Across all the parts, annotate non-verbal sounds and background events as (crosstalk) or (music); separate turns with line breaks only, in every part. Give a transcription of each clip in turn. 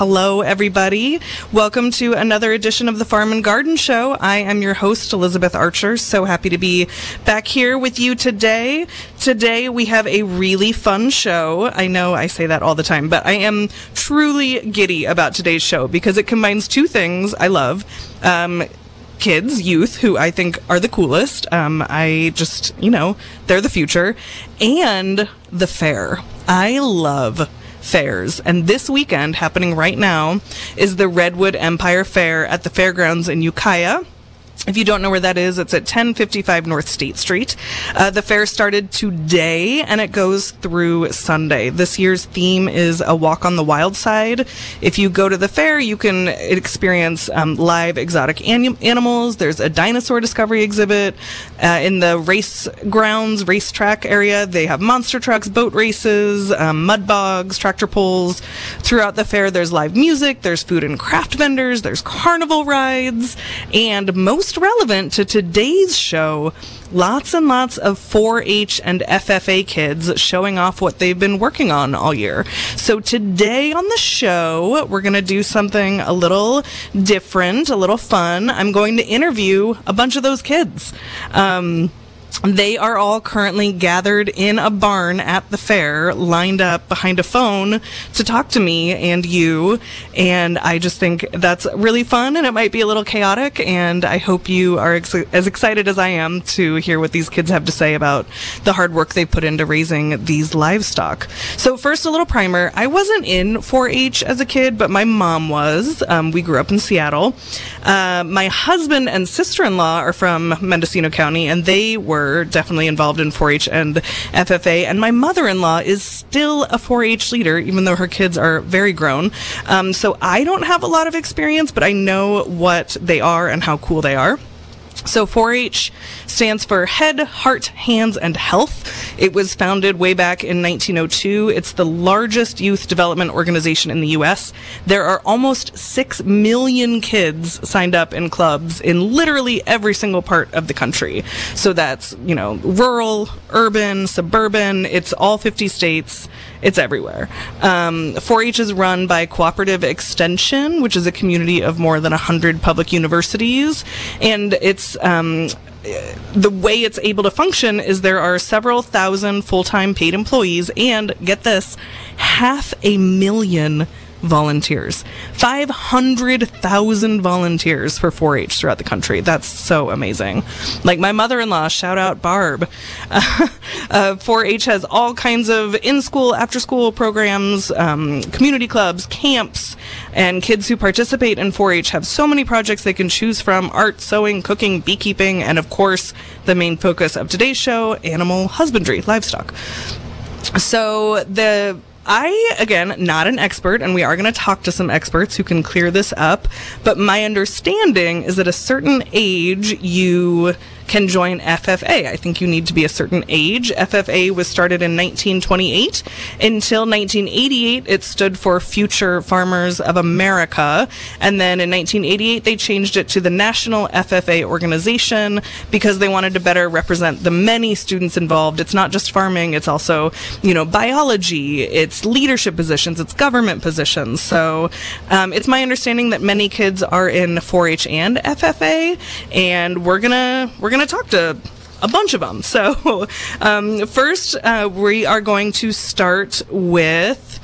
Hello, everybody. Welcome to another edition of the Farm and Garden Show. I am your host, Elizabeth Archer. So happy to be back here with you today. Today, we have a really fun show. I know I say that all the time, but I am truly giddy about today's show because it combines two things I love. Um, kids, youth, who I think are the coolest. Um, I just, you know, they're the future. And the fair. I love fairs. And this weekend, happening right now, is the Redwood Empire Fair at the fairgrounds in Ukiah. If you don't know where that is, it's at 1055 North State Street. Uh, the fair started today and it goes through Sunday. This year's theme is a walk on the wild side. If you go to the fair, you can experience um, live exotic anim- animals. There's a dinosaur discovery exhibit. Uh, in the race grounds, racetrack area, they have monster trucks, boat races, um, mud bogs, tractor pulls. Throughout the fair, there's live music, there's food and craft vendors, there's carnival rides, and most relevant to today's show, lots and lots of 4 H and FFA kids showing off what they've been working on all year. So today on the show, we're going to do something a little different, a little fun. I'm going to interview a bunch of those kids. Um, they are all currently gathered in a barn at the fair, lined up behind a phone to talk to me and you. And I just think that's really fun and it might be a little chaotic. And I hope you are ex- as excited as I am to hear what these kids have to say about the hard work they put into raising these livestock. So, first, a little primer. I wasn't in 4 H as a kid, but my mom was. Um, we grew up in Seattle. Uh, my husband and sister in law are from Mendocino County, and they were were definitely involved in 4-H and FFA, and my mother-in-law is still a 4-H leader, even though her kids are very grown. Um, so I don't have a lot of experience, but I know what they are and how cool they are. So 4-H stands for Head, Heart, Hands, and Health. It was founded way back in 1902. It's the largest youth development organization in the U.S. There are almost 6 million kids signed up in clubs in literally every single part of the country. So that's, you know, rural, urban, suburban, it's all 50 states. It's everywhere. Um, 4-H is run by Cooperative Extension, which is a community of more than 100 public universities, and it's um, the way it's able to function is there are several thousand full-time paid employees and get this half a million volunteers. 500,000 volunteers for 4 H throughout the country. That's so amazing. Like my mother in law, shout out Barb. (laughs) Uh, 4 H has all kinds of in school, after school programs, um, community clubs, camps, and kids who participate in 4 H have so many projects they can choose from art, sewing, cooking, beekeeping, and of course, the main focus of today's show animal husbandry, livestock. So the I, again, not an expert, and we are going to talk to some experts who can clear this up. But my understanding is that a certain age you can join FFA. I think you need to be a certain age. FFA was started in 1928. Until 1988, it stood for Future Farmers of America. And then in 1988, they changed it to the National FFA Organization because they wanted to better represent the many students involved. It's not just farming, it's also, you know, biology, it's leadership positions, it's government positions. So um, it's my understanding that many kids are in 4-H and FFA, and we're gonna we're gonna going to talk to a bunch of them. (laughs) So, um, first, uh, we are going to start with.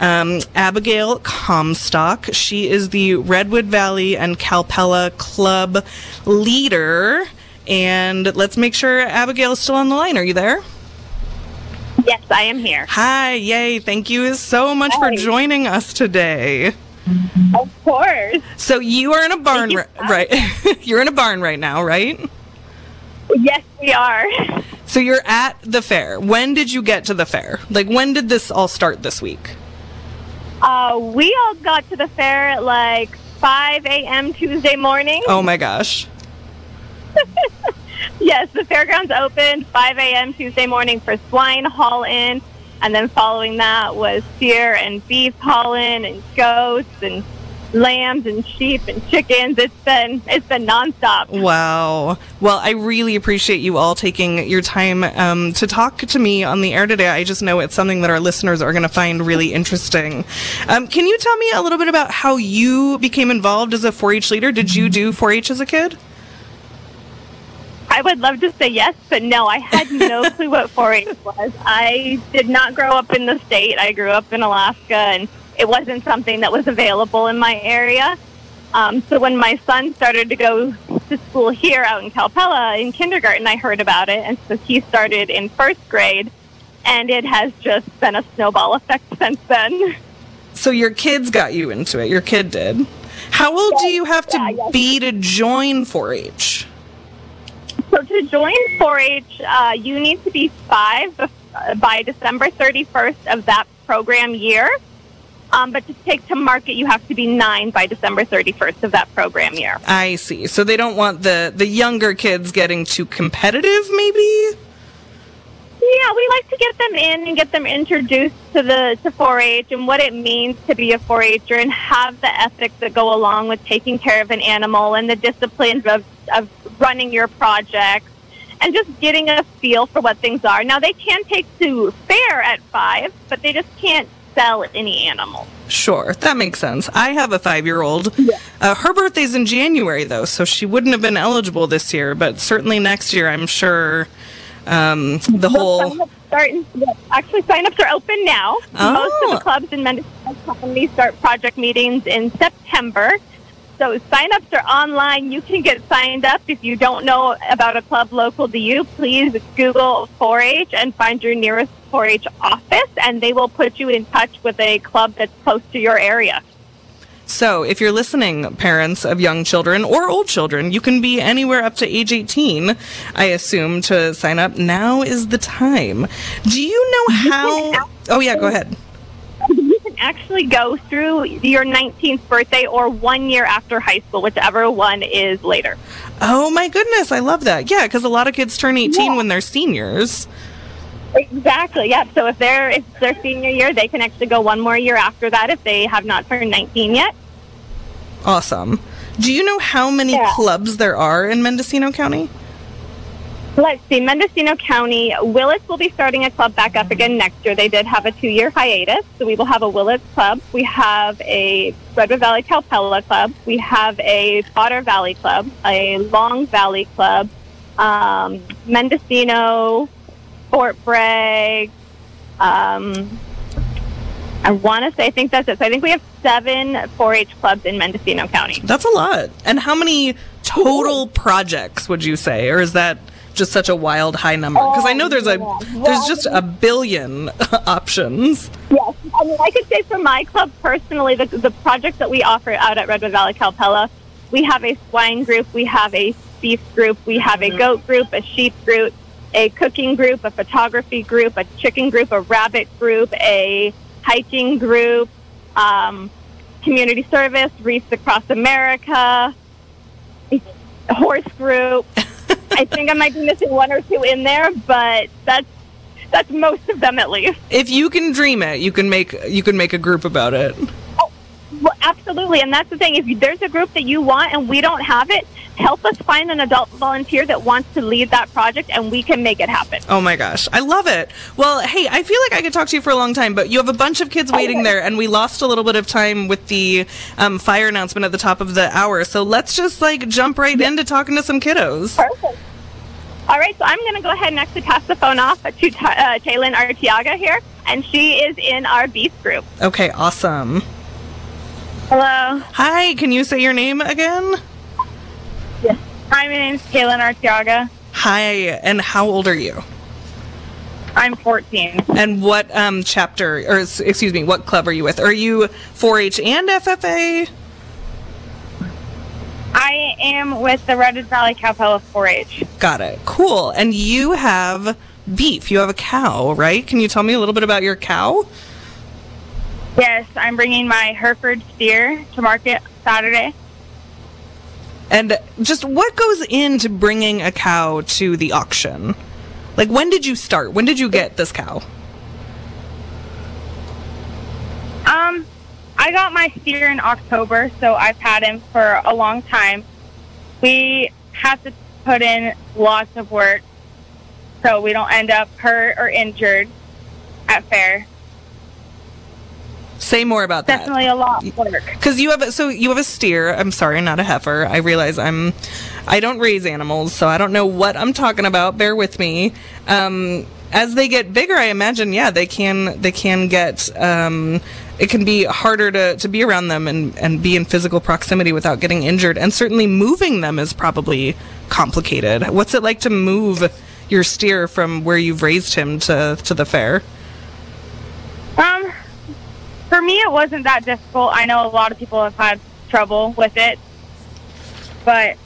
Um, Abigail Comstock. She is the Redwood Valley and Calpella Club leader. And let's make sure Abigail is still on the line. Are you there?
Yes, I am here.
Hi, yay. Thank you so much Hi. for joining us today.
Of course.
So you are in a barn, right? (laughs) You're in a barn right now, right?
Yes, we are.
So you're at the fair. When did you get to the fair? Like, when did this all start this week?
Uh, we all got to the fair at like 5 a.m. Tuesday morning.
Oh my gosh. (laughs)
yes, the fairgrounds opened 5 a.m. Tuesday morning for swine haul in. And then following that was steer and beef haul in and goats and
lambs and sheep and chickens. It's been it's been nonstop.
Wow. Well, I really appreciate you all taking your time um, to talk to me on the air today. I just know it's something that our listeners are going to find really interesting. Um, can you tell me a little bit about how you became involved as a 4-H leader? Did you do 4-H as a kid?
I would love to say yes, but no, I had (laughs) no clue what 4-H was. I did not grow up in the state. I grew up in Alaska, and it wasn't something that was available in my area. Um, so when my son started to go to school here out in Calpella in kindergarten, I heard about it, and so he started in first grade, and it has just been a snowball effect (laughs) since then.
So your kids got you into it. Your kid did. How old do you have to
Yeah, yes.
be to join 4-H?
So to join 4-H, uh, you need to be five uh, by December 31st of that program year. Um, but to take to market, you have to be nine by December 31st of that program year.
I see. So they don't want the the younger kids getting too competitive, maybe.
Yeah, we like to get them in and get them introduced to the to 4-H and what it means to be a 4-H'er and have the ethics that go along with taking care of an animal and the disciplines of, of running your projects and just getting a feel for what things are. Now they can take to fair at five, but they just can't sell any animal.
Sure, that makes sense. I have a five year old. Uh, her birthday's in January, though, so she wouldn't have been eligible this year, but certainly next year, I'm sure um, the whole.
Sign-ups Starting, yes, actually, sign-ups are open now. Most
Oh.
of the clubs in Mendocino County start project meetings in September. So sign-ups are online. You can get signed up. If you don't know about a club local to you, please Google 4-H and find your nearest 4-H office, and they will put you in touch with a club that's close to your area.
So, if you're listening, parents of young children or old children, you can be anywhere up to age 18, I assume, to sign up. Now is the time. Do you know how. Oh, yeah, go ahead.
Can actually go through your 19th birthday or one year after high school, whichever one is later.
Oh, my goodness, I love that. Yeah, because a lot of kids turn 18 when they're seniors.
Exactly. Yep. So if they're if it's their senior year, they can actually go one more year after that if they have not turned 19 yet.
Awesome. Do you know how many
Yeah.
clubs there are in Mendocino County?
Let's see. Mendocino County Willits will be starting a club back up again next year. They did have a two-year hiatus, so we will have a Willits club. We have a Redwood Valley Calpella club. We have a Potter Valley club, a Long Valley club, um, Mendocino, Fort Bragg. Um, I want to say, I think that's it. So I think we have seven 4-H clubs in Mendocino County.
That's a lot. And how many total projects would you say, or is that just such a wild high number? Because I know there's a
Oh,
there's just a billion (laughs) options.
Yes, I mean, I could say for my club personally, the, the projects that we offer out at Redwood Valley Calpella, we have a swine group, we have a beef group, we have a goat group, a sheep group, a cooking group, a photography group, a chicken group, a rabbit group, a hiking group, um, community service, Wreaths Across America, a horse group. I think I might be missing one or two in there, but that's that's most of them at least.
If you can dream it, you can make you can make a group about it.
Well, absolutely, and that's the thing. If there's a group that you want and we don't have it, help us find an adult volunteer that wants to lead that project, and we can make it happen.
Oh my gosh, I love it. Well, hey, I feel like I could talk to you for a long time, but you have a bunch of kids waiting
Okay.
there, and we lost a little bit of time with the um, fire announcement at the top of the hour. So let's just like jump right into talking to some kiddos.
Perfect. All right, so I'm going to go ahead and actually pass the phone off to uh, Taylin Artiaga here, and she is in our beef group.
Okay, awesome.
Hello.
Hi, can you say your name again?
Yes. Hi, my name's Taylin Artiaga.
Hi, and how old are you?
I'm 14.
And what um, chapter, or excuse me, what club are you with? Are you 4-H and FFA?
I am with the Redwood Valley Calpella 4-H.
Got it. Cool. And you have beef. You have a cow, right? Can you tell me a little bit about your cow?
Yes, I'm bringing my Hereford steer to market Saturday.
And just what goes into bringing a cow to the auction? Like, when did you start? When did you get this cow?
Um, I I got my steer in October, so I've had him for a long time. We have to put in lots of work so we don't end up hurt or injured at fair.
Say more about that.
Definitely a lot of work.
Because you have a, so you have a steer. I'm sorry, not a heifer. I realize I'm I don't raise animals, so I don't know what I'm talking about. Bear with me. Um, as they get bigger, I imagine, yeah, they can they can get. Um, it can be harder to, to be around them and, and be in physical proximity without getting injured. And certainly moving them is probably complicated. What's it like to move your steer from where you've raised him to, to the fair?
For me, it wasn't that difficult. I know a lot of people have had trouble with it, but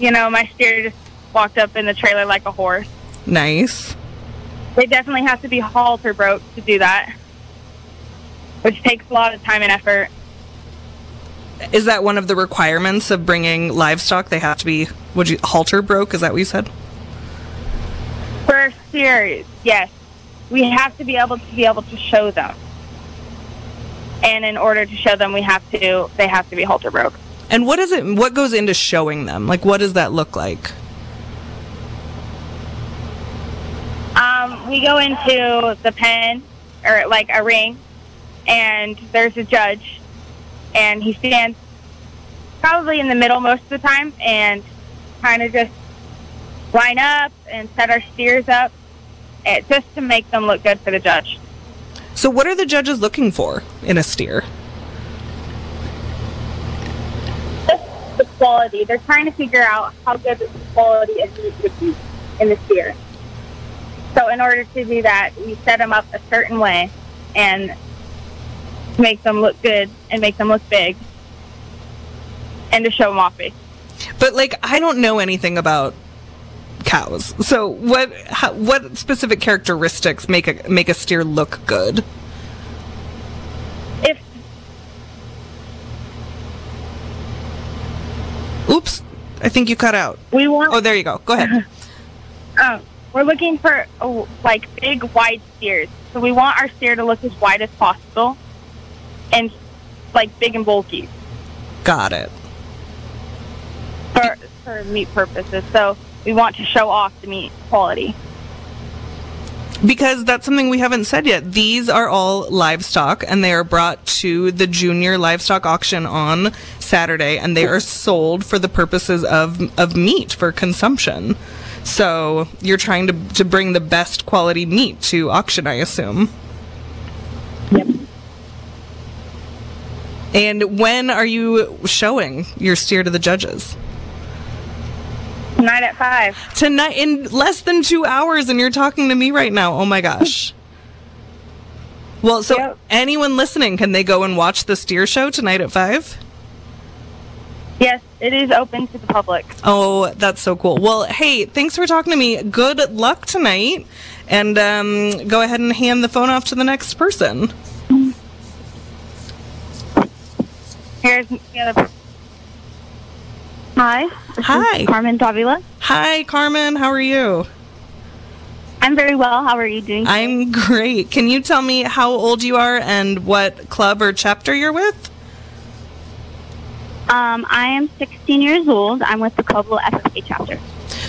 you know, my steer just walked up in the trailer like a horse.
Nice.
They definitely have to be halter broke to do that, which takes a lot of time and effort.
Is that one of the requirements of bringing livestock? They have to be, would you, halter broke? Is that what you said?
For steers, yes, we have to be able to be able to show them, and in order to show them, we have to they have to be halter broke.
And what is it? What goes into showing them? Like, what does that look like?
Um, we go into the pen or like a ring, and there's a judge, and he stands probably in the middle most of the time, and kind of just line up and set our steers up, eh, just to make them look good for the judge.
So, what are the judges looking for in a steer?
Just the quality. They're trying to figure out how good the quality is meat would be in the steer. So, in order to do that, we set them up a certain way and make them look good and make them look big, and to show them off.
But like, I don't know anything about cows. So, what how, what specific characteristics make a make a steer look good?
If
Oops, I think you cut out.
we want
Oh, there you go. Go ahead.
um, (laughs) we're looking for oh, like big wide steers. So we want our steer to look as wide as possible and like big and bulky
Got it.
for for meat purposes. So we want to show off the meat quality.
Because that's something we haven't said yet. These are all livestock and they are brought to the junior livestock auction on Saturday and they are sold for the purposes of, of meat for consumption. So you're trying to, to bring the best quality meat to auction, I assume.
Yep.
And when are you showing your steer to the judges?
Tonight at five.
Tonight, in less than two hours, and you're talking to me right now. Oh my gosh. (laughs) Well, so
Yep.
anyone listening, can they go and watch the steer show tonight at five?
Yes, it is open to the public.
Oh, that's so cool. Well, hey, thanks for talking to me. Good luck tonight. And um, go ahead and hand the phone off to the next person.
Here's the other. Hi. this
Hi.
Carmen Davila.
Hi, Carmen. How are you?
I'm very well. How are you doing?
I'm great. Can you tell me how old you are and what club or chapter you're with?
Um, I am 16 years old. I'm with the Covelo FFA chapter.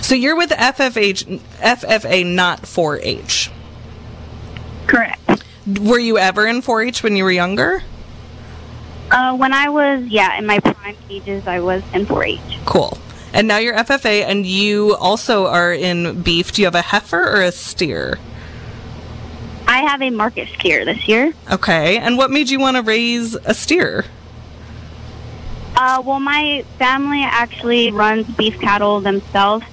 So you're with FFH, FFA, not 4-H.
Correct.
Were you ever in 4-H when you were younger?
Uh, when I was, yeah, in my prime ages, I was in 4-H.
Cool. And now you're FFA, and you also are in beef. Do you have a heifer or a steer?
I have a market steer this year.
Okay. And what made you want to raise a steer?
Uh, well, my family actually runs beef cattle themselves,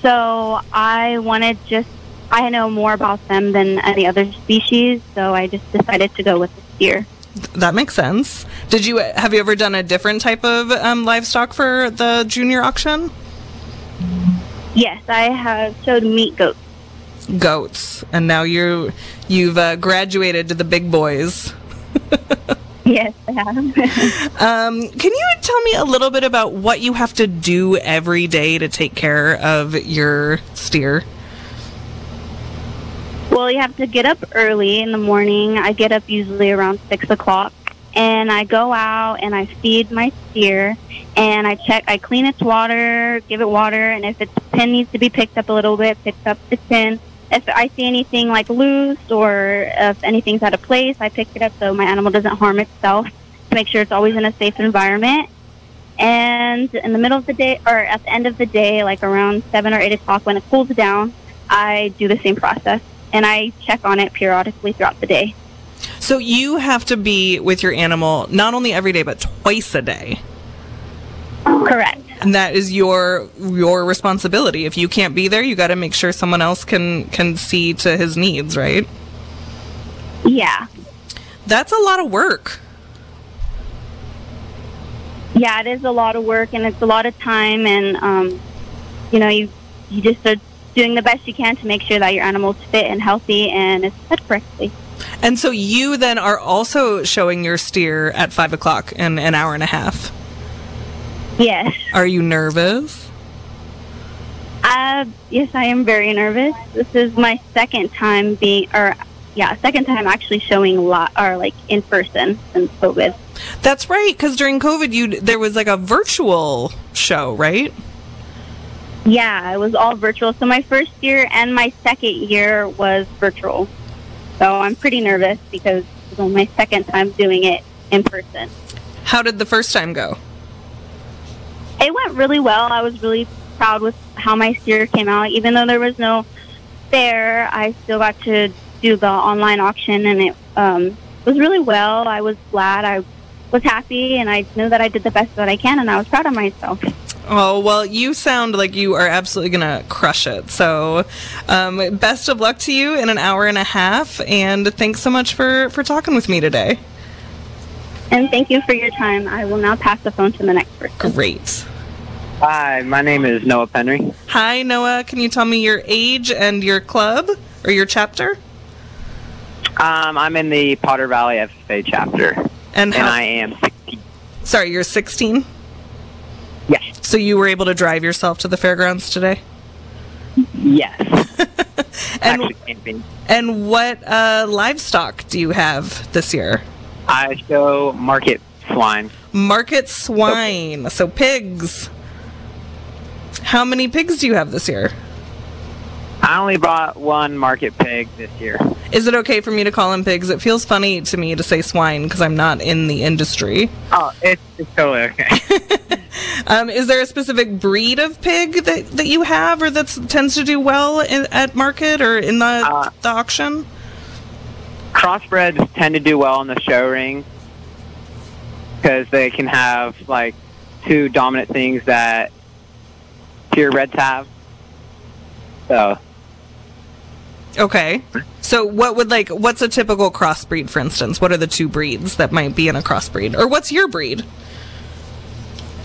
so I wanted just, I know more about them than any other species, so I just decided to go with the steer.
That makes sense. Did you have you ever done a different type of um, livestock for the junior auction?
Yes, I have showed meat goats.
Goats, and now you you've uh, graduated to the big boys. (laughs)
Yes, I have. (laughs)
Um, can you tell me a little bit about what you have to do every day to take care of your steer?
Well, you have to get up early in the morning. I get up usually around six o'clock, and I go out and I feed my steer and I check, I clean its water, give it water, and if its pin needs to be picked up a little bit, pick up the pin. If I see anything like loose or if anything's out of place, I pick it up so my animal doesn't harm itself to make sure it's always in a safe environment. And in the middle of the day, or at the end of the day, like around 7 or 8 o'clock when it cools down, I do the same process and I check on it periodically throughout the day.
So you have to be with your animal not only every day but twice a day.
Correct.
And that is your your responsibility. If you can't be there, you got to make sure someone else can can see to his needs, right?
Yeah.
That's a lot of work.
Yeah, it is a lot of work and it's a lot of time and um you know, you you just are doing the best you can to make sure that your animal's fit and healthy and is fed correctly.
And so you then are also showing your steer at five o'clock in an hour and a half.
Yes.
Are you nervous?
Uh, yes, I am very nervous. This is my second time being, or yeah, second time actually showing a lot or like in person since COVID.
That's right, because during COVID, you there was like a virtual show, right?
Yeah, it was all virtual. So my first year and my second year was virtual. So I'm pretty nervous because it was my second time doing it in person.
How did the first time go?
It went really well. I was really proud with how my steer came out. Even though there was no fair, I still got to do the online auction, and it um, was really well. I was glad. I was happy, and I knew that I did the best that I can, and I was proud of myself.
Oh, well, you sound like you are absolutely going to crush it. So, um, best of luck to you in an hour and a half. And thanks so much for, for talking with me today.
And thank you for your time. I will now pass the phone to the next person.
Great.
Hi, my name is Noah Penry.
Hi, Noah. Can you tell me your age and your club or your chapter?
Um, I'm in the Potter Valley FFA chapter,
And
and I am 16.
sorry, you're 16?
Yes,
So you were able to drive yourself to the fairgrounds today?
yes. (laughs)
And
Actually,
and what uh, livestock do you have this year?
I show market swine.
Market swine, so pigs. How many pigs do you have this year?
I only bought one market pig this year.
Is it okay for me to call them pigs? It feels funny to me to say swine because I'm not in the industry.
Oh, it's, it's totally okay. (laughs)
Um, is there a specific breed of pig that, that you have or that tends to do well in, at market or in the,
Uh,
the auction?
Crossbreds tend to do well in the show ring because they can have like two dominant things that purebreds have. So
Okay. So what would like what's a typical crossbreed for instance? What are the two breeds that might be in a crossbreed? Or what's your breed?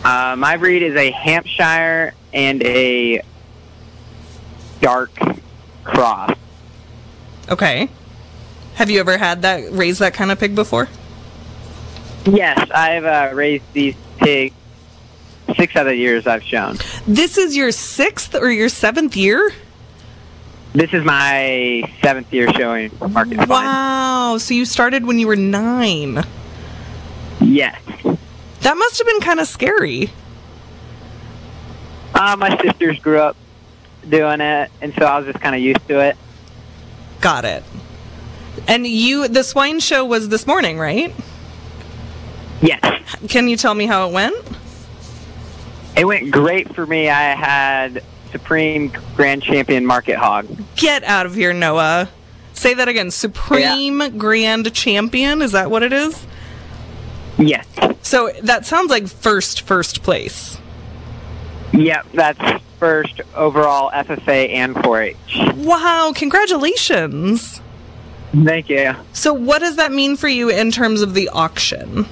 Uh, my breed is a Hampshire and a Duroc cross.
Okay. Have you ever had that raised that kind of pig before?
Yes, I've uh, raised these pigs six out other years I've shown.
This is your sixth or your seventh year?
This is my seventh year showing market fine.
Wow. So you started when you were nine.
Yes.
That must have been kind of scary.
Uh, my sisters grew up doing it, and so I was just kind of used to it.
Got it. And you, the swine show was this morning, right?
Yes.
Can you tell me how it went?
It went great for me. I had Supreme Grand Champion Market Hog.
Get out of here, Noah. Say that again. Supreme Grand Champion. Is that what it is?
Yes.
So that sounds like first, first place.
Yep, that's first overall FFA and 4-H.
Wow. Congratulations.
Thank you.
So, what does that mean for you in terms of the auction?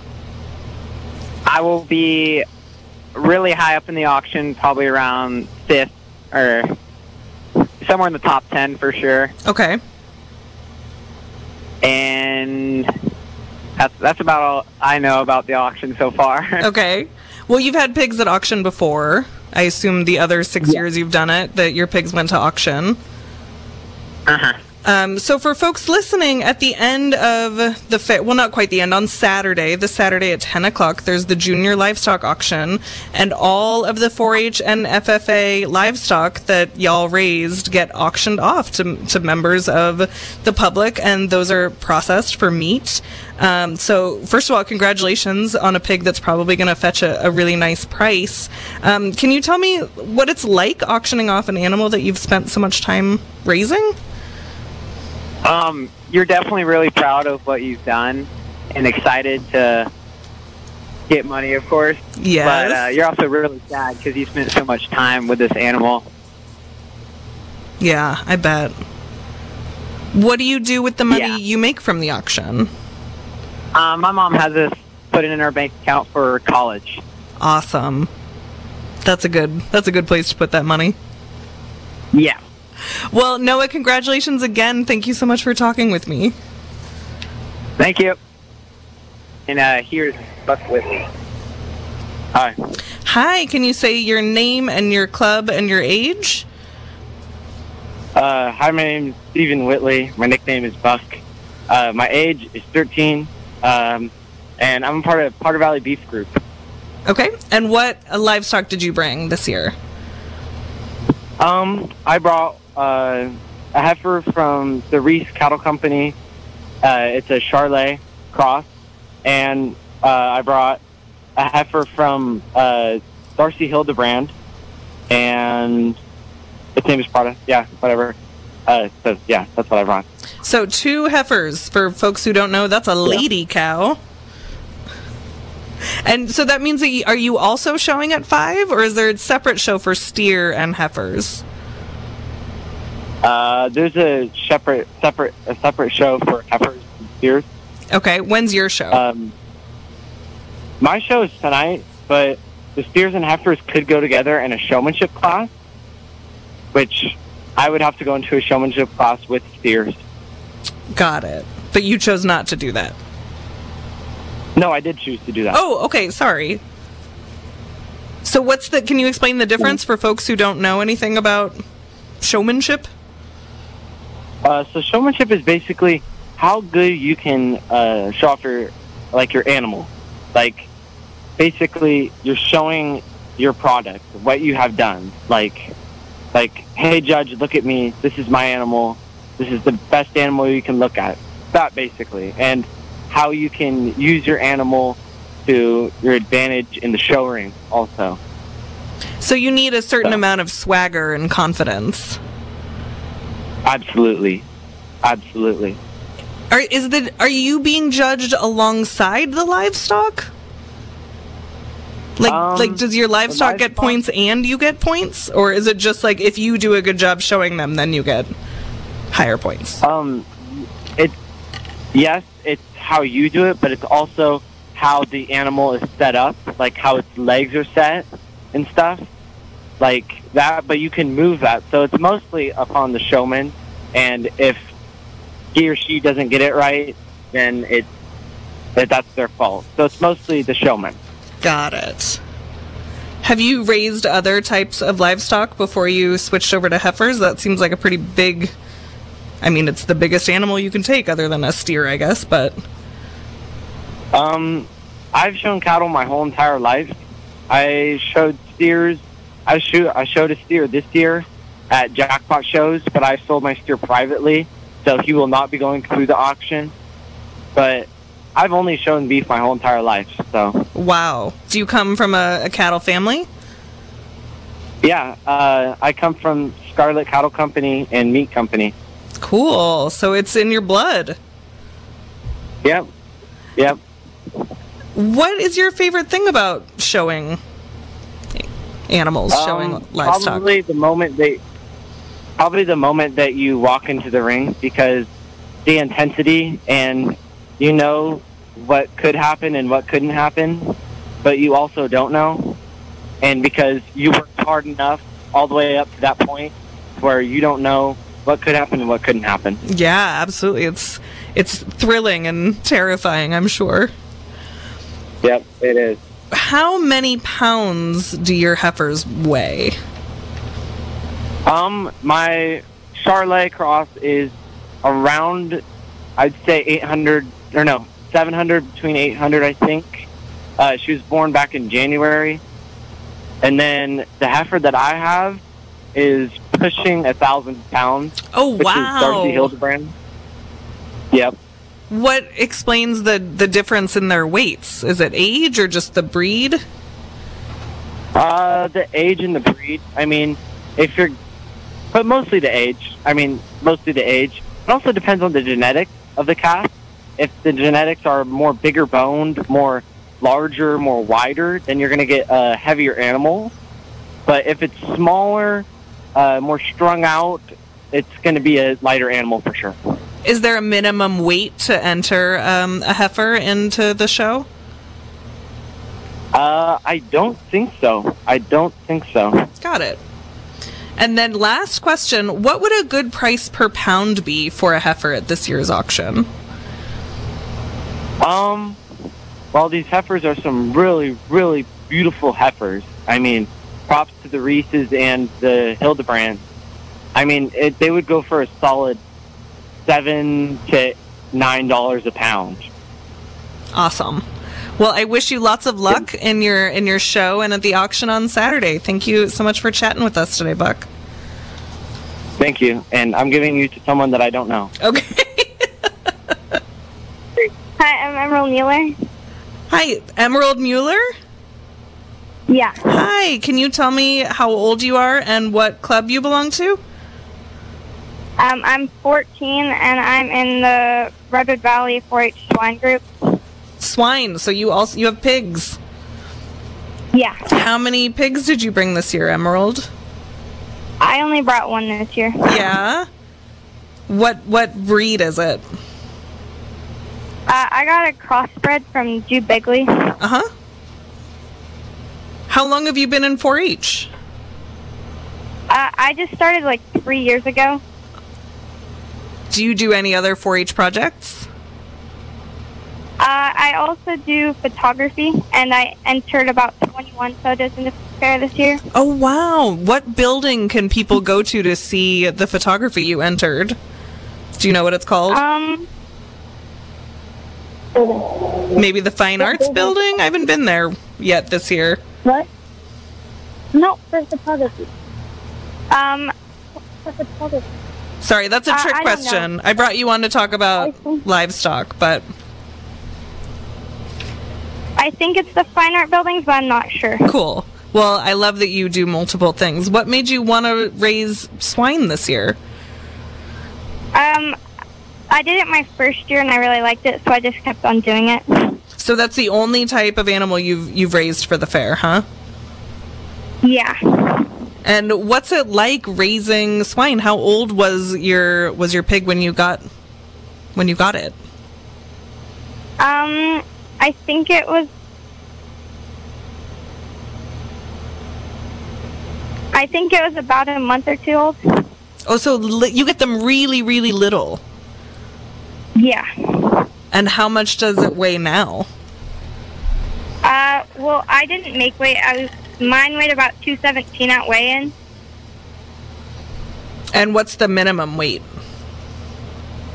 I will be really high up in the auction, probably around fifth or somewhere in the top ten for sure.
Okay.
And that's that's about all I know about the auction so far. (laughs)
Okay. Well, you've had pigs at auction before. I assume the other six
Yeah.
years you've done it, that your pigs went to auction.
uh-huh.
Um, so for folks listening, at the end of the fair, well, not quite the end, on Saturday, this Saturday at 10 o'clock, there's the junior livestock auction, and all of the 4-H and FFA livestock that y'all raised get auctioned off to, to members of the public, and those are processed for meat. Um, so first of all, congratulations on a pig that's probably going to fetch a, a, really nice price. Um, can you tell me what it's like auctioning off an animal that you've spent so much time raising?
Um, you're definitely really proud of what you've done and excited to get money, of course.
Yes.
But uh, you're also really sad because you spent so much time with this animal.
Yeah, I bet. What do you do with the money
Yeah.
you make from the auction?
Um, my mom has this put it in her bank account for college.
Awesome. That's a good that's a good place to put that money.
Yeah.
Well, Noah, congratulations again. Thank you so much for talking with me.
Thank you. And uh, here's Buck Whitley. Hi.
Hi, can you say your name and your club and your age?
Uh, hi, my name is Stephen Whitley. My nickname is Buck. Uh, my age is 13, um, and I'm part of Potter Valley Beef Group.
Okay. And what livestock did you bring this year?
Um, I brought uh, a heifer from the Reese Cattle Company. Uh, it's a Charolais cross, and uh, I brought a heifer from uh, Darcy Hildebrand, and its name is Prada. Yeah, whatever. Uh, so yeah, that's what I brought.
So two heifers for folks who don't know. That's a lady cow. And so that means that you, are you also showing at five, or is there a separate show for steer and heifers?
Uh, there's a separate, separate, a separate show for heifers and steers.
Okay, when's your show?
Um, my show is tonight, but the steers and heifers could go together in a showmanship class, which I would have to go into a showmanship class with steers.
Got it. But you chose not to do that.
No, I did choose to do that.
Oh, okay. Sorry. So what's the? Can you explain the difference for folks who don't know anything about showmanship?
Uh, so showmanship is basically how good you can uh, show off your like your animal. Like basically, you're showing your product, what you have done. Like, like, hey judge, look at me. This is my animal. This is the best animal you can look at. That basically, and how you can use your animal to your advantage in the show ring also.
So you need a certain
So-
amount of swagger and confidence.
Absolutely, absolutely.
Are is the are you being judged alongside the livestock? Like
Um,
like does your livestock get points and you get points or is it just like if you do a good job showing them then you get higher points?
Um, it's yes, it's how you do it, but it's also how the animal is set up, like how its legs are set and stuff, like that. But you can move that, so it's mostly upon the showman. And if he or she doesn't get it right, then it that that's their fault. So it's mostly the showman.
Got it. Have you raised other types of livestock before you switched over to heifers? That seems like a pretty big I mean, it's the biggest animal you can take other than a steer, I guess, but
Um, I've shown cattle my whole entire life. I showed steers. I shoot. I showed a steer this year at jackpot shows, but I sold my steer privately, so he will not be going through the auction. But I've only shown beef my whole entire life, so
wow. Do you come from a, a cattle family?
yeah. Uh, I come from Scarlet Cattle Company and Meat Company.
Cool. So it's in your blood.
Yep. Yep.
What is your favorite thing about showing animals, showing
Um,
livestock?
Probably the moment they, probably the moment that you walk into the ring because the intensity and you know what could happen and what couldn't happen, but you also don't know, and because you worked hard enough all the way up to that point where you don't know what could happen and what couldn't happen.
Yeah, absolutely. It's it's thrilling and terrifying, I'm sure.
Yep, it is.
How many pounds do your heifers weigh?
Um, my Charolais cross is around, I'd say 800 or no, 700 between 800, I think. Uh, she was born back in January, and then the heifer that I have is pushing a thousand pounds,
Oh
which is Darcy
wow!
Hildebrand. Yep.
What explains the the difference in their weights? Is it age or just the breed?
Uh, the age and the breed. I mean, if you're, but mostly the age. I mean, mostly the age. It also depends on the genetics of the calf. If the genetics are more bigger boned, more larger, more wider, then you're going to get a heavier animal. But if it's smaller, uh, more strung out, it's going to be a lighter animal for sure.
Is there a minimum weight to enter um, a heifer into the show?
Uh, I don't think so. I don't think so.
Got it. And then last question, what would a good price per pound be for a heifer at this year's auction?
Um, well, these heifers are some really, really beautiful heifers. I mean, props to the Reeses and the Hildebrands. I mean, it, they would go for a solid seven to nine dollars a pound.
Awesome. Well, I wish you lots of luck in your in your show and at the auction on Saturday. Thank you so much for chatting with us today, Buck.
Thank you, and I'm giving you to someone that I don't know.
Okay. (laughs)
Hi, I'm Emerald Mueller.
Hi, Emerald Mueller.
Yeah.
Hi, can you tell me how old you are and what club you belong to?
Um, I'm 14 and I'm in the Redwood Valley 4-H swine group.
Swine. So you also you have pigs.
Yeah.
How many pigs did you bring this year, Emerald?
I only brought one this year.
Yeah. What what breed is it?
Uh, I got a crossbred from Jew Bigley.
Uh huh. How long have you been in 4-H?
Uh, I just started like three years ago.
Do you do any other 4-H projects?
Uh, I also do photography, and I entered about 21 photos in the fair this year.
Oh wow! What building can people go to to see the photography you entered? Do you know what it's called?
Um,
Maybe the Fine Arts Building? I haven't been there yet this year.
what? No, for photography. Um, for photography.
Sorry, that's a
Uh,
trick
I know.
question. I brought you on to talk about livestock, but
I think it's the fine art buildings, but I'm not sure.
cool. Well, I love that you do multiple things. What made you want to raise swine this year?
Um, I did it my first year, and I really liked it, so I just kept on doing it.
So that's the only type of animal you've you've raised for the fair, huh?
Yeah.
And what's it like raising swine? How old was your was your pig when you got when you got it?
Um, I think it was. I think it was about a month or two old.
Oh, so li- you get them really really little.
Yeah.
And how much does it weigh now?
Uh, well, I didn't make weight. I was mine weighed about two seventeen at weigh-in.
And what's the minimum weight?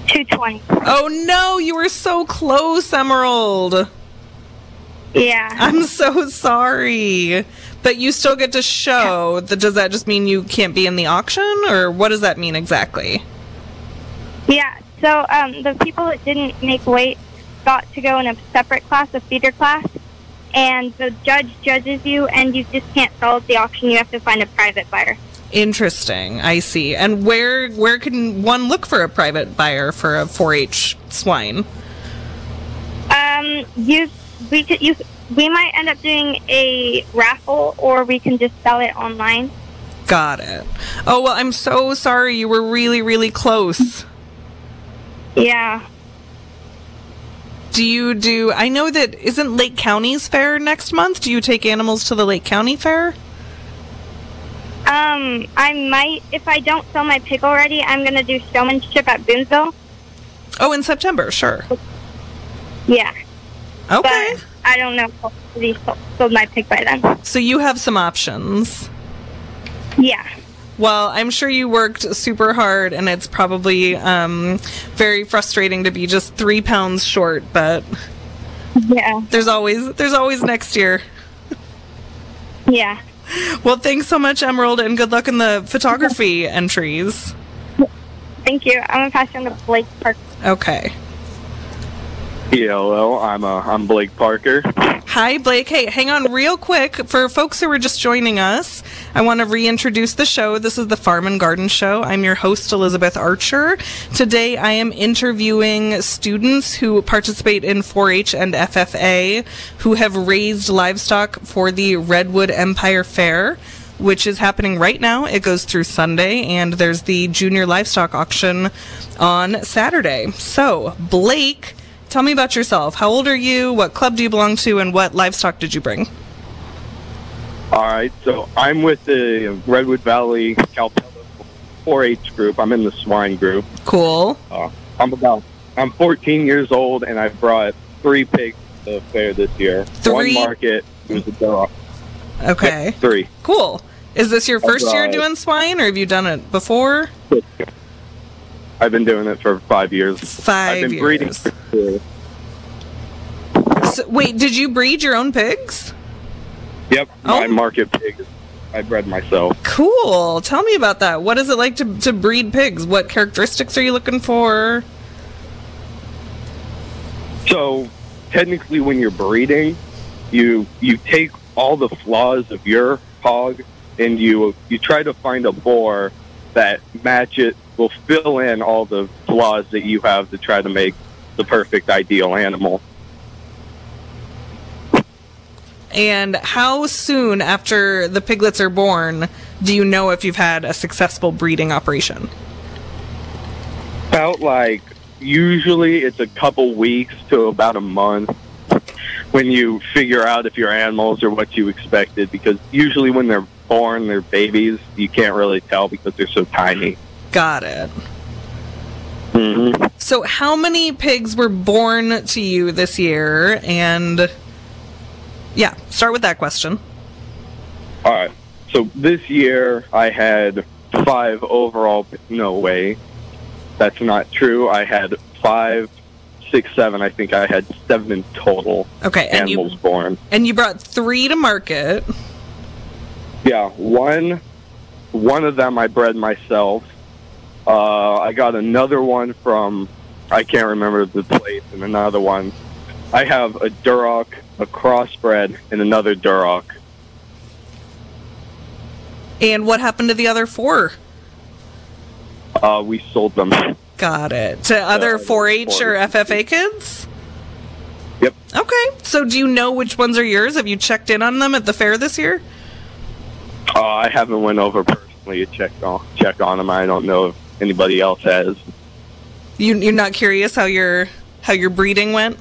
Two twenty.
Oh no, you were so close, Emerald.
Yeah.
I'm so sorry. But you still get to show. That does that just mean you can't be in the auction or what does that mean exactly?
Yeah. So um, the people that didn't make weight got to go in a separate class, a feeder class, and the judge judges you, and you just can't sell at the auction. You have to find a private buyer.
Interesting. I see. And where where can one look for a private buyer for a 4-H swine?
Um, you we could you we might end up doing a raffle, or we can just sell it online.
Got it. Oh, well, I'm so sorry. You were really really close.
Yeah.
Do you do I know that isn't Lake County's fair next month? Do you take animals to the Lake County fair?
Um, I might if I don't sell my pig already. I'm gonna do showmanship at Boonville.
Oh, in September, sure.
Yeah,
Okay.
but I don't know if sold, sold my pick by then.
So you have some options.
Yeah.
Well, I'm sure you worked super hard, and it's probably um, very frustrating to be just three pounds short. But
Yeah.
there's always there's always next year.
Yeah.
Well, thanks so much, Emerald, and good luck in the photography entries.
Thank you. I'm gonna pass you on to Blake Park.
Okay.
Hello, I'm uh, I'm Blake Parker.
Hi, Blake. Hey, hang on real quick. For folks who are just joining us, I want to reintroduce the show. This is the Farm and Garden Show. I'm your host, Elizabeth Archer. Today, I am interviewing students who participate in 4 H and FFA who have raised livestock for the Redwood Empire Fair. Which is happening right now. It goes through Sunday, and there's the junior livestock auction on Saturday. So, Blake, tell me about yourself. How old are you? What club do you belong to? And what livestock did you bring?
All right, so I'm with the Redwood Valley Calpella 4-H group. I'm in the swine group.
Cool.
Uh, I'm about I'm 14 years old, and I brought three pigs to the fair this year. One
Three?
market was a dog.
Okay.
Three.
Cool. Is this your first year doing swine, or have you done it before?
I've been doing it for five years.
5
I've been breeding.
years.
two.
So, wait, did you breed your own pigs?
Yep, my
Oh.
market pigs. I bred myself.
Cool. Tell me about that. What is it like to, to breed pigs? What characteristics are you looking for?
So technically, when you're breeding, you you take all the flaws of your hog and you you try to find a boar that match it will fill in all the flaws that you have to try to make the perfect ideal animal.
And how soon after the piglets are born do you know if you've had a successful breeding operation?
About like usually it's a couple weeks to about a month when you figure out if your animals are what you expected because usually when they're born they're babies you can't really tell because they're so tiny.
Got it.
Mm-hmm.
So, how many pigs were born to you this year? And yeah, start with that question.
All right. So this year I had five overall. No way, that's not true. I had five, six, seven. I think I had seven in total
Okay, and
animals
you
born.
and you brought three to market.
Yeah, one, one of them I bred myself. Uh, I got another one from I can't remember the place, and another one. I have a Duroc, a crossbred, and another Duroc.
And what happened to the other four?
Uh, we sold them.
Got it. To other
Uh,
4-H or
4-H.
FFA kids?
Yep.
Okay. So do you know which ones are yours? Have you checked in on them at the fair this year?
Uh, I haven't went over personally to check on check on them. I don't know if anybody else has.
You you're not curious how your how your breeding went?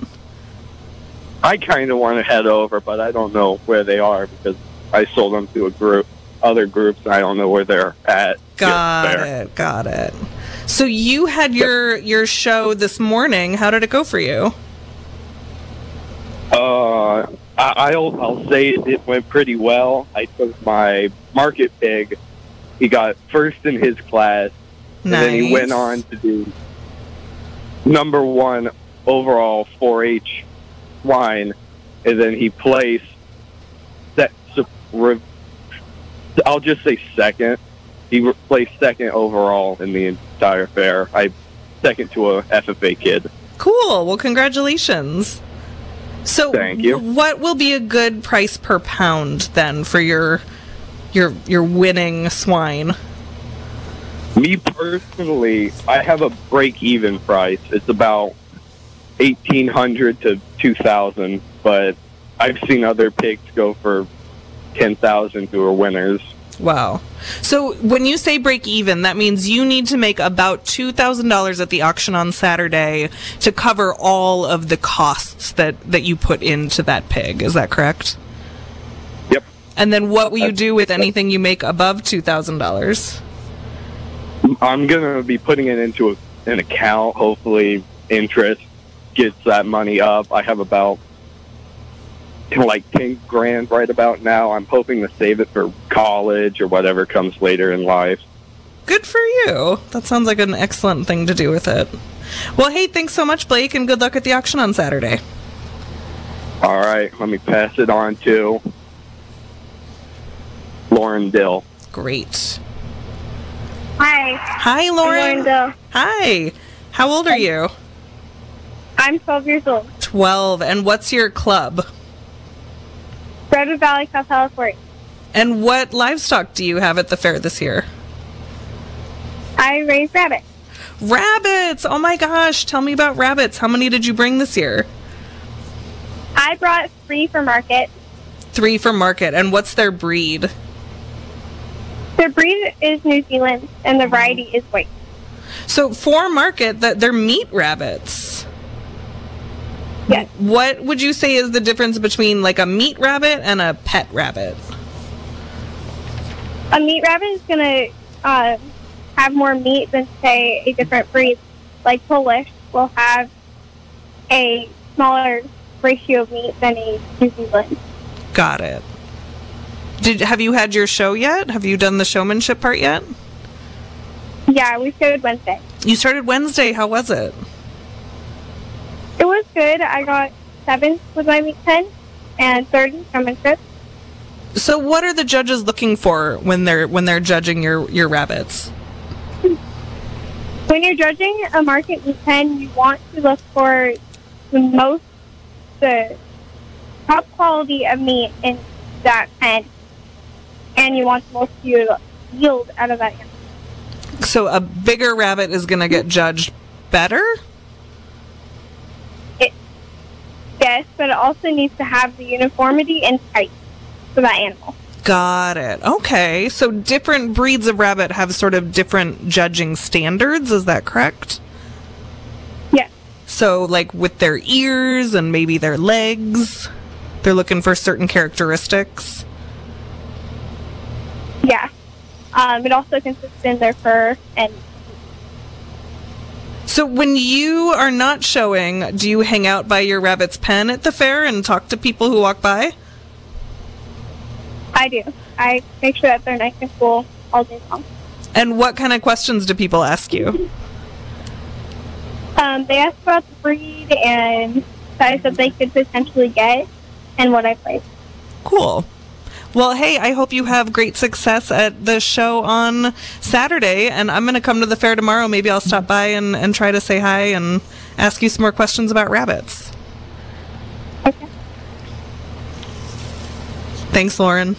I kind of want to head over, but I don't know where they are because I sold them to a group, other groups. I don't know where they're at.
Got it. Got it. So you had your your show this morning. How did it go for you?
Uh, I, I'll I'll say it, it went pretty well. I took my market pig. He got first in his class, and then he went on to do number one overall 4-H swine, and then he placed. That, I'll just say second. He placed second overall in the entire fair. I second to a FFA kid.
Cool. Well, congratulations. So,
Thank you.
What will be a good price per pound then for your your your winning swine?
Me personally, I have a break-even price. It's about eighteen hundred to two thousand, but I've seen other pigs go for ten thousand who are winners.
Wow. So when you say break even, that means you need to make about $2,000 at the auction on Saturday to cover all of the costs that, that you put into that pig. Is that correct?
Yep.
And then what will you do with anything you make above $2,000?
I'm gonna be putting it into a, an account. Hopefully, interest gets that money up. I have about like ten grand right about now. I'm hoping to save it for college or whatever comes later in life.
Good for you. That sounds like an excellent thing to do with it. Well, hey, thanks so much, Blake, and good luck at the auction on Saturday.
All right, let me pass it on to Lauren Dill.
Great.
Hi,
Hi, Lauren. Hi. How old are you?
I'm 12 years old.
12. And what's your club?
Redwood Valley, South California.
And what livestock do you have at the fair this year?
I raise rabbits.
Rabbits! Oh my gosh, tell me about rabbits. How many did you bring this year?
I brought three for market.
Three for market. And what's their breed?
The breed is New Zealand, and the variety is white.
So for market, that they're meat rabbits.
Yes.
What would you say is the difference between like a meat rabbit and a pet rabbit?
A meat rabbit is going to uh, have more meat than, say, a different breed. Like Polish will have a smaller ratio of meat than a New Zealand.
Got it. Did have you had your show yet? Have you done the showmanship part yet?
Yeah, we started Wednesday.
You started Wednesday. How was it?
It was good. I got seventh with my meat pen and third in showmanship.
So what are the judges looking for when they're when they're judging your your rabbits?
When you're judging a market meat pen, you want to look for the most, the top quality of meat in that pen, and you want the most yield, yield out of that animal.
So a bigger rabbit is going to get judged better?
Yes, but it also needs to have the uniformity and height for that animal.
Got it. Okay. So different breeds of rabbit have sort of different judging standards, is that correct?
Yes.
So like with their ears and maybe their legs, they're looking for certain characteristics.
Yeah. Um, it also consists in their fur and
So when you are not showing, do you hang out by your rabbit's pen at the fair and talk to people who walk by?
I do. I make sure that they're nice and cool all day long.
And what kind of questions do people ask you?
Um, they ask about the breed and size that they could potentially get and what I play.
Cool. Well, hey, I hope you have great success at the show on Saturday, and I'm going to come to the fair tomorrow. Maybe I'll stop by and, and try to say hi and ask you some more questions about rabbits.
Okay.
Thanks, Lauren.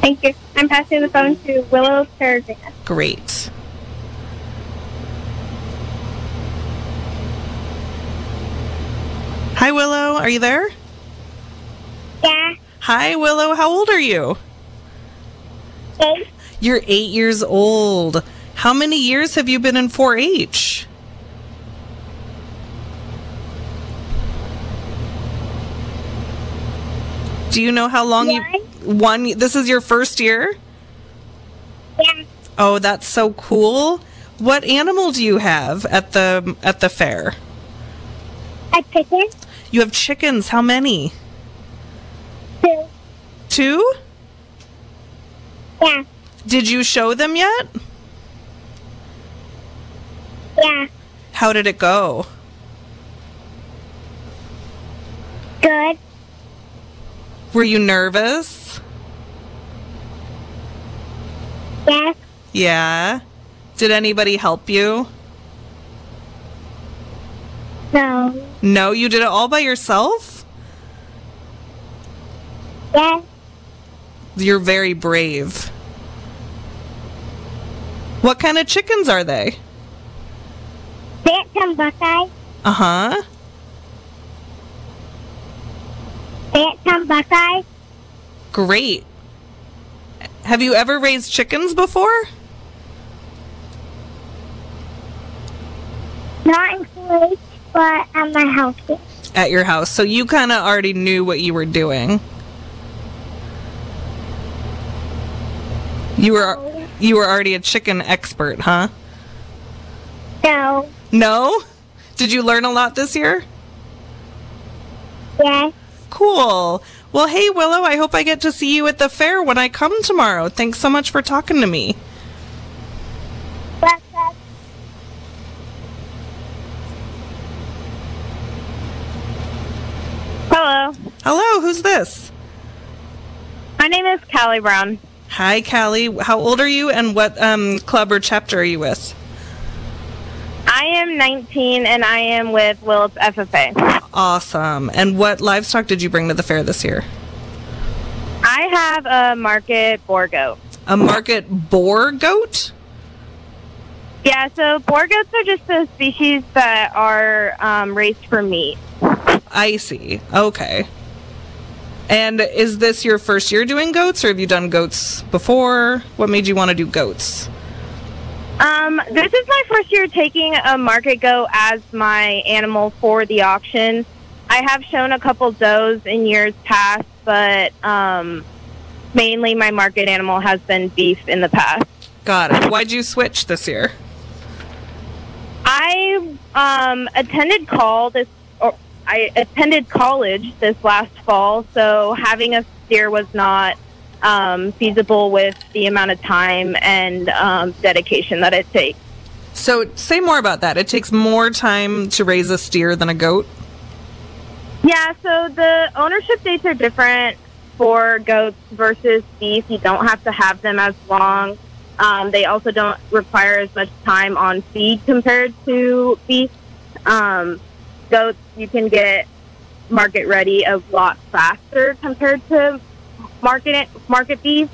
Thank you. I'm passing the phone to Willow Peregrine.
Great. Hi, Willow. Are you there?
Yeah.
Hi, Willow. How old are you?
Eight.
You're eight years old. How many years have you been in 4 H? Do you know how long you. One. This is your first year?
Yeah.
Oh, that's so cool. What animal do you have at the at the fair?
A chicken.
You have chickens. How many?
Two.
Two?
Yeah.
Did you show them yet?
Yeah.
How did it go?
Good.
Were you nervous?
Yes.
Yeah. Did anybody help you?
No.
No, you did it all by yourself?
Yes.
You're very brave. What kind of chickens are they?
Bantam Buckeye.
Uh huh.
Bantam Buckeye.
Great. Have you ever raised chickens before?
Not in college, but at my house.
At your house. So you kind of already knew what you were doing. You were you were already a chicken expert, huh?
No.
No? Did you learn a lot this year?
Yes.
Cool. Well, hey Willow, I hope I get to see you at the fair when I come tomorrow. Thanks so much for talking to me. Hello. Hello, who's this?
My name is Callie Brown.
Hi, Callie. How old are you, and what um, club or chapter are you with?
I am 19 and I am with Willits FFA.
Awesome. And what livestock did you bring to the fair this year?
I have a market Boer goat.
A market Boer goat?
Yeah, so Boer goats are just a species that are um, raised for meat.
I see. Okay. And is this your first year doing goats, or have you done goats before? What made you want to do goats?
Um, this is my first year taking a market goat as my animal for the auction. I have shown a couple does in years past, but um, mainly my market animal has been beef in the past.
Got it. Why'd you switch this year?
I um, attended call this, I attended college this last fall, so having a steer was not um, feasible with the amount of time and um, dedication that it takes.
So, say more about that. It takes more time to raise a steer than a goat.
Yeah, so the ownership dates are different for goats versus beef. You don't have to have them as long. Um, they also don't require as much time on feed compared to beef. Um, goats, you can get market ready a lot faster compared to market market beef,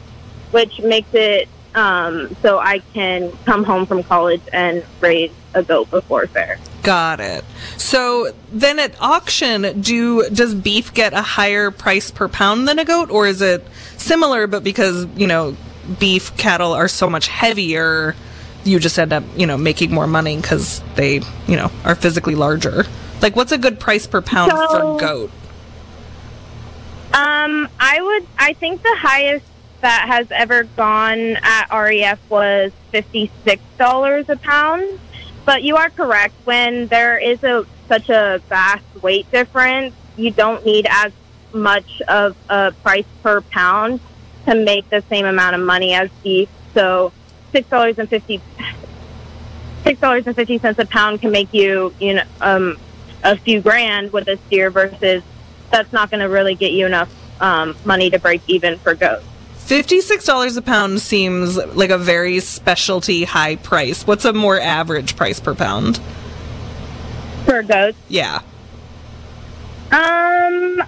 which makes it um, so I can come home from college and raise a goat before fair.
Got it. So then at auction, do does beef get a higher price per pound than a goat, or is it similar? But because you know beef cattle are so much heavier, you just end up you know making more money because they you know are physically larger. Like, what's a good price per pound
So-
for goat?
Um, I would. I think the highest that has ever gone at REF was fifty six dollars a pound. But you are correct. When there is a such a vast weight difference, you don't need as much of a price per pound to make the same amount of money as beef. So six dollars and fifty six dollars and fifty cents a pound can make you you know um, a few grand with a steer versus that's not going to really get you enough um, money to break even for goats.
Fifty-six dollars a pound seems like a very specialty high price. What's a more average price per pound?
For goats,
Yeah.
um,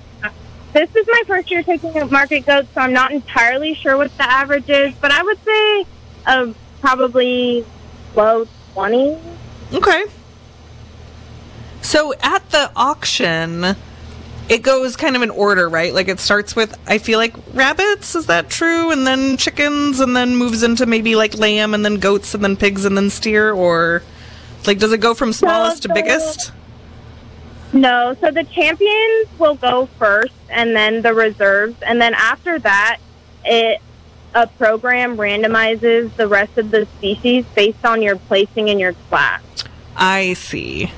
this is my first year taking a market goats, so I'm not entirely sure what the average is, but I would say uh, probably low twenty.
Okay. So at the auction, it goes kind of in order, right? Like it starts with, I feel like rabbits, is that true? And then chickens, and then moves into maybe like lamb, and then goats, and then pigs, and then steer? Or like, does it go from smallest to biggest?
No, so the champions will go first, and then the reserves, and then after that, it a program randomizes the rest of the species based on your placing in your class.
I see.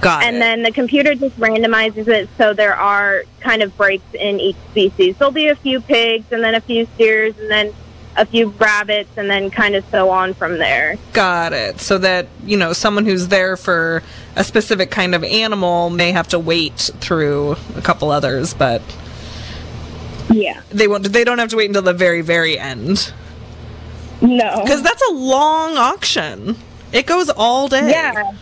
Got
and
it.
then the computer just randomizes it so there are kind of breaks in each species. There'll be a few pigs and then a few steers and then a few rabbits and then kind of so on from there.
Got it. So that, you know, someone who's there for a specific kind of animal may have to wait through a couple others, but
Yeah.
they won't they don't have to wait until the very, very end.
No.
Because that's a long auction. It goes all day.
Yeah.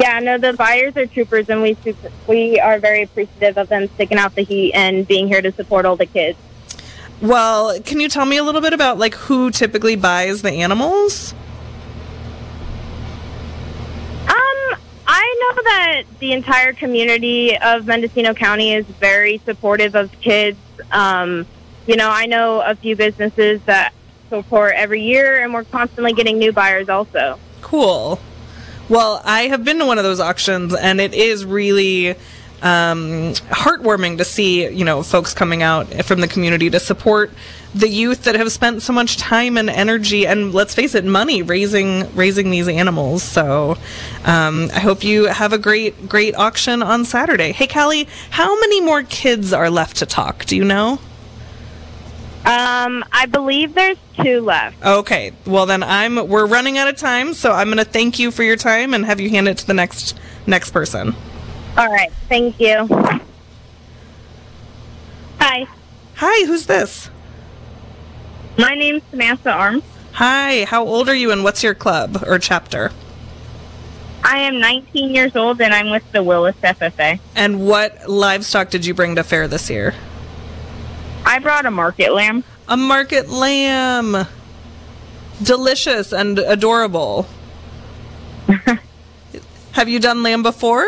Yeah, no, the buyers are troopers, and we we are very appreciative of them sticking out the heat and being here to support all the kids.
Well, can you tell me a little bit about like who typically buys the animals?
Um, I know that the entire community of Mendocino County is very supportive of kids. Um, you know, I know a few businesses that support every year, and we're constantly getting new buyers also.
Cool. Well, I have been to one of those auctions, and it is really um, heartwarming to see you know folks coming out from the community to support the youth that have spent so much time and energy and let's face it, money raising raising these animals. So um, I hope you have a great great auction on Saturday. Hey, Callie, how many more kids are left to talk? Do you know?
Um, I believe there's two left.
Okay. Well, then I'm we're running out of time, so I'm going to thank you for your time and have you hand it to the next next person.
All right, thank you.
Hi, Hi, who's this?
My name's Samantha Arms.
Hi, how old are you and what's your club or chapter?
I am 19 years old and I'm with the Willits FFA.
And what livestock did you bring to fair this year?
I brought a market lamb.
A market lamb. Delicious and adorable. (laughs) Have you done lamb before?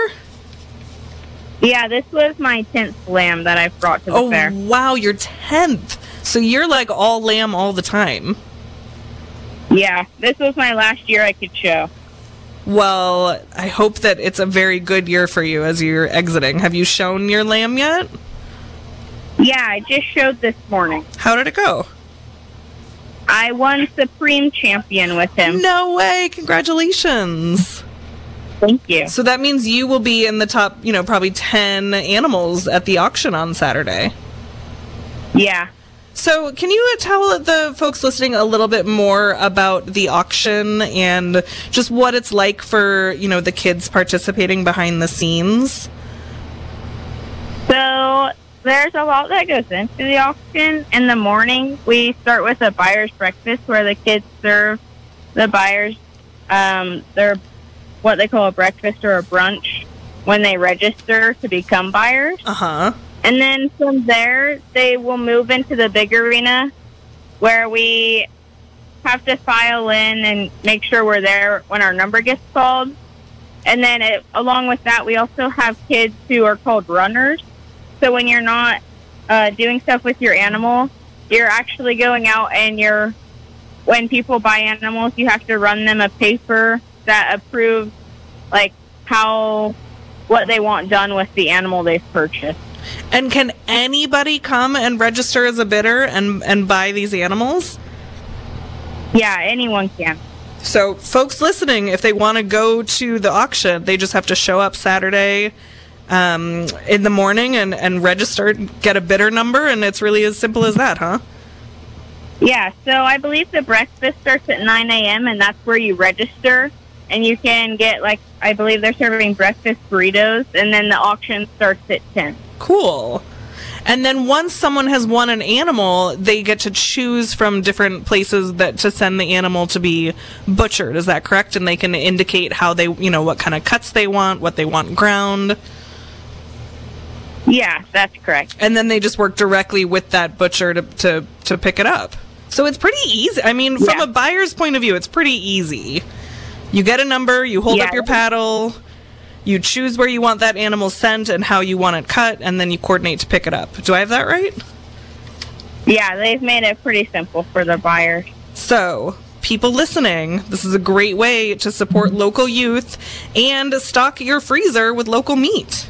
Yeah, this was my 10th lamb that I've brought to the
Oh,
fair.
wow, you're 10th. So you're like all lamb all the time.
Yeah, this was my last year I could show.
Well, I hope that it's a very good year for you as you're exiting. Have you shown your lamb yet?
Yeah, I just showed this morning.
How did it go?
I won Supreme Champion with him.
No way. Congratulations.
Thank you.
So that means you will be in the top, you know, probably 10 animals at the auction on Saturday.
Yeah.
So, can you uh, tell the folks listening a little bit more about the auction and just what it's like for, you know, the kids participating behind the scenes?
There's a lot that goes into the auction. In the morning, we start with a buyer's breakfast where the kids serve the buyers um, their what they call a breakfast or a brunch when they register to become buyers.
Uh huh.
And then from there, they will move into the big arena where we have to file in and make sure we're there when our number gets called. And then it, along with that, we also have kids who are called runners. So when you're not uh, doing stuff with your animal, you're actually going out and you're, when people buy animals, you have to run them a paper that approves like how, what they want done with the animal they've purchased.
And can anybody come and register as a bidder and, and buy these animals?
Yeah, anyone can.
So, folks listening, if they want to go to the auction, they just have to show up Saturday um, in the morning and, and register, get a bidder number, and it's really as simple as that, huh?
Yeah, so I believe the breakfast starts at 9 a.m., and that's where you register. And you can get, like, I believe they're serving breakfast burritos, and then the auction starts at 10.
Cool. And then once someone has won an animal, they get to choose from different places that to send the animal to be butchered. Is that correct? And they can indicate how they, you know, what kind of cuts they want, what they want ground.
Yeah, that's correct.
and then they just work directly with that butcher to to, to pick it up. So it's pretty easy. I mean, from
Yeah.
a buyer's point of view, it's pretty easy. You get a number, you hold up your paddle, you choose where you want that animal sent and how you want it cut, and then you coordinate to pick it up. Do I have that right?
Yeah, they've made it pretty simple for the buyer.
So, people listening, this is a great way to support mm-hmm. local youth and stock your freezer with local meat.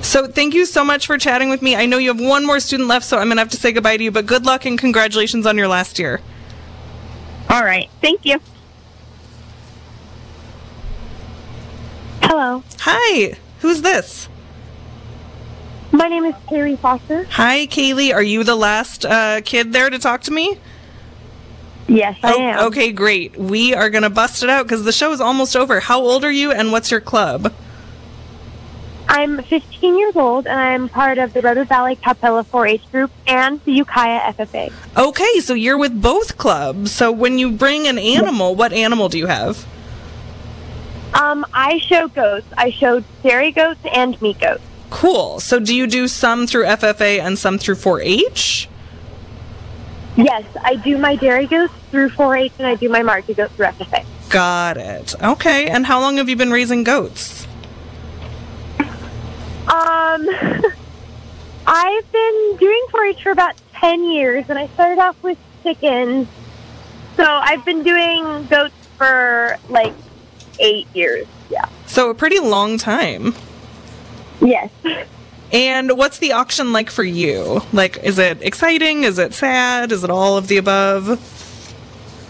So, thank you so much for chatting with me. I know you have one more student left, so I'm going to have to say goodbye to you, but good luck and congratulations on your last year.
All right, thank you.
Hello,
Hi, who's this?
my name is Carrie Foster.
Hi, Kaylee. Are you the last uh, kid there to talk to me?
Yes, I
Oh,
am.
Okay, great. We are going to bust it out because the show is almost over. How old are you and what's your club?
I'm 15 years old and I'm part of the Redwood Valley Calpella 4-H group and the Ukiah FFA.
Okay, so you're with both clubs. So when you bring an animal, what animal do you have?
Um, I show goats. I show dairy goats and meat goats.
Cool. So do you do some through FFA and some through 4-H?
Yes, I do my dairy goats through 4-H and I do my market goats through FFA.
Got it. Okay, and how long have you been raising goats?
Um, (laughs) I've been doing 4-H for about 10 years and I started off with chickens. So I've been doing goats for like eight years. Yeah.
So a pretty long time.
Yes.
And what's the auction like for you? Like, is it exciting? Is it sad? Is it all of the above?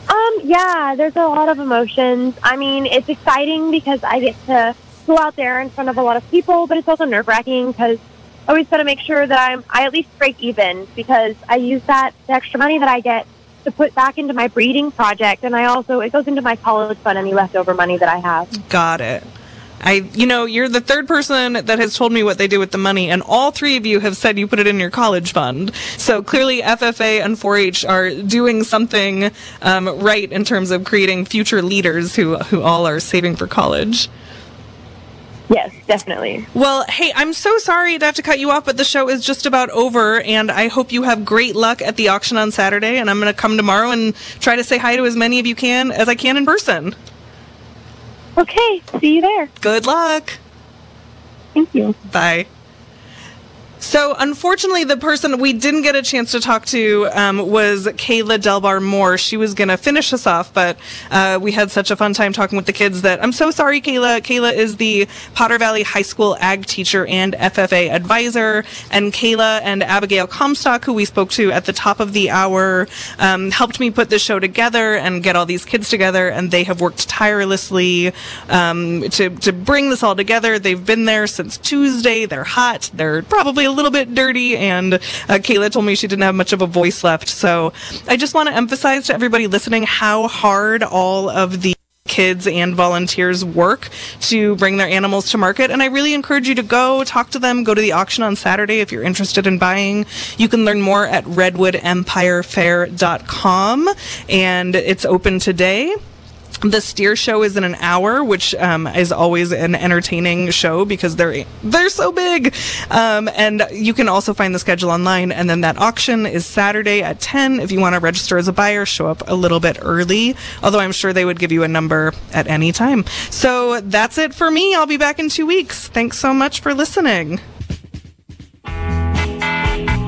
Um, yeah, there's a lot of emotions. I mean, it's exciting because I get to go out there in front of a lot of people, but it's also nerve wracking because I always got to make sure that I'm I at least break even because I use that the extra money that I get to put back into my breeding project, and I also it goes into my college fund any leftover money that I have.
Got it. I, you know, you're the third person that has told me what they do with the money, and all three of you have said you put it in your college fund. So clearly, FFA and 4-H are doing something um, right in terms of creating future leaders who who all are saving for college.
Yes, definitely.
Well, hey, I'm so sorry to have to cut you off, but the show is just about over, and I hope you have great luck at the auction on Saturday. And I'm going to come tomorrow and try to say hi to as many of you can as I can in person.
Okay, see you there.
Good luck.
Thank you.
Bye. So, unfortunately, the person we didn't get a chance to talk to um, was Kayla Delbar Moore. She was going to finish us off, but uh, we had such a fun time talking with the kids that I'm so sorry, Kayla. Kayla is the Potter Valley High School ag teacher and FFA advisor. And Kayla and Abigail Comstock, who we spoke to at the top of the hour, um, helped me put the show together and get all these kids together. And they have worked tirelessly um, to, to bring this all together. They've been there since Tuesday. They're hot. They're probably a little bit dirty, and uh, Kayla told me she didn't have much of a voice left. So I just want to emphasize to everybody listening how hard all of the kids and volunteers work to bring their animals to market. And I really encourage you to go talk to them, go to the auction on Saturday if you're interested in buying. You can learn more at redwoodempirefair.com and it's open today. The steer show is in an hour, which um, is always an entertaining show because they're they're so big. Um, and you can also find the schedule online. And then that auction is Saturday at ten. If you want to register as a buyer, show up a little bit early. Although I'm sure they would give you a number at any time. So that's it for me. I'll be back in two weeks. Thanks so much for listening.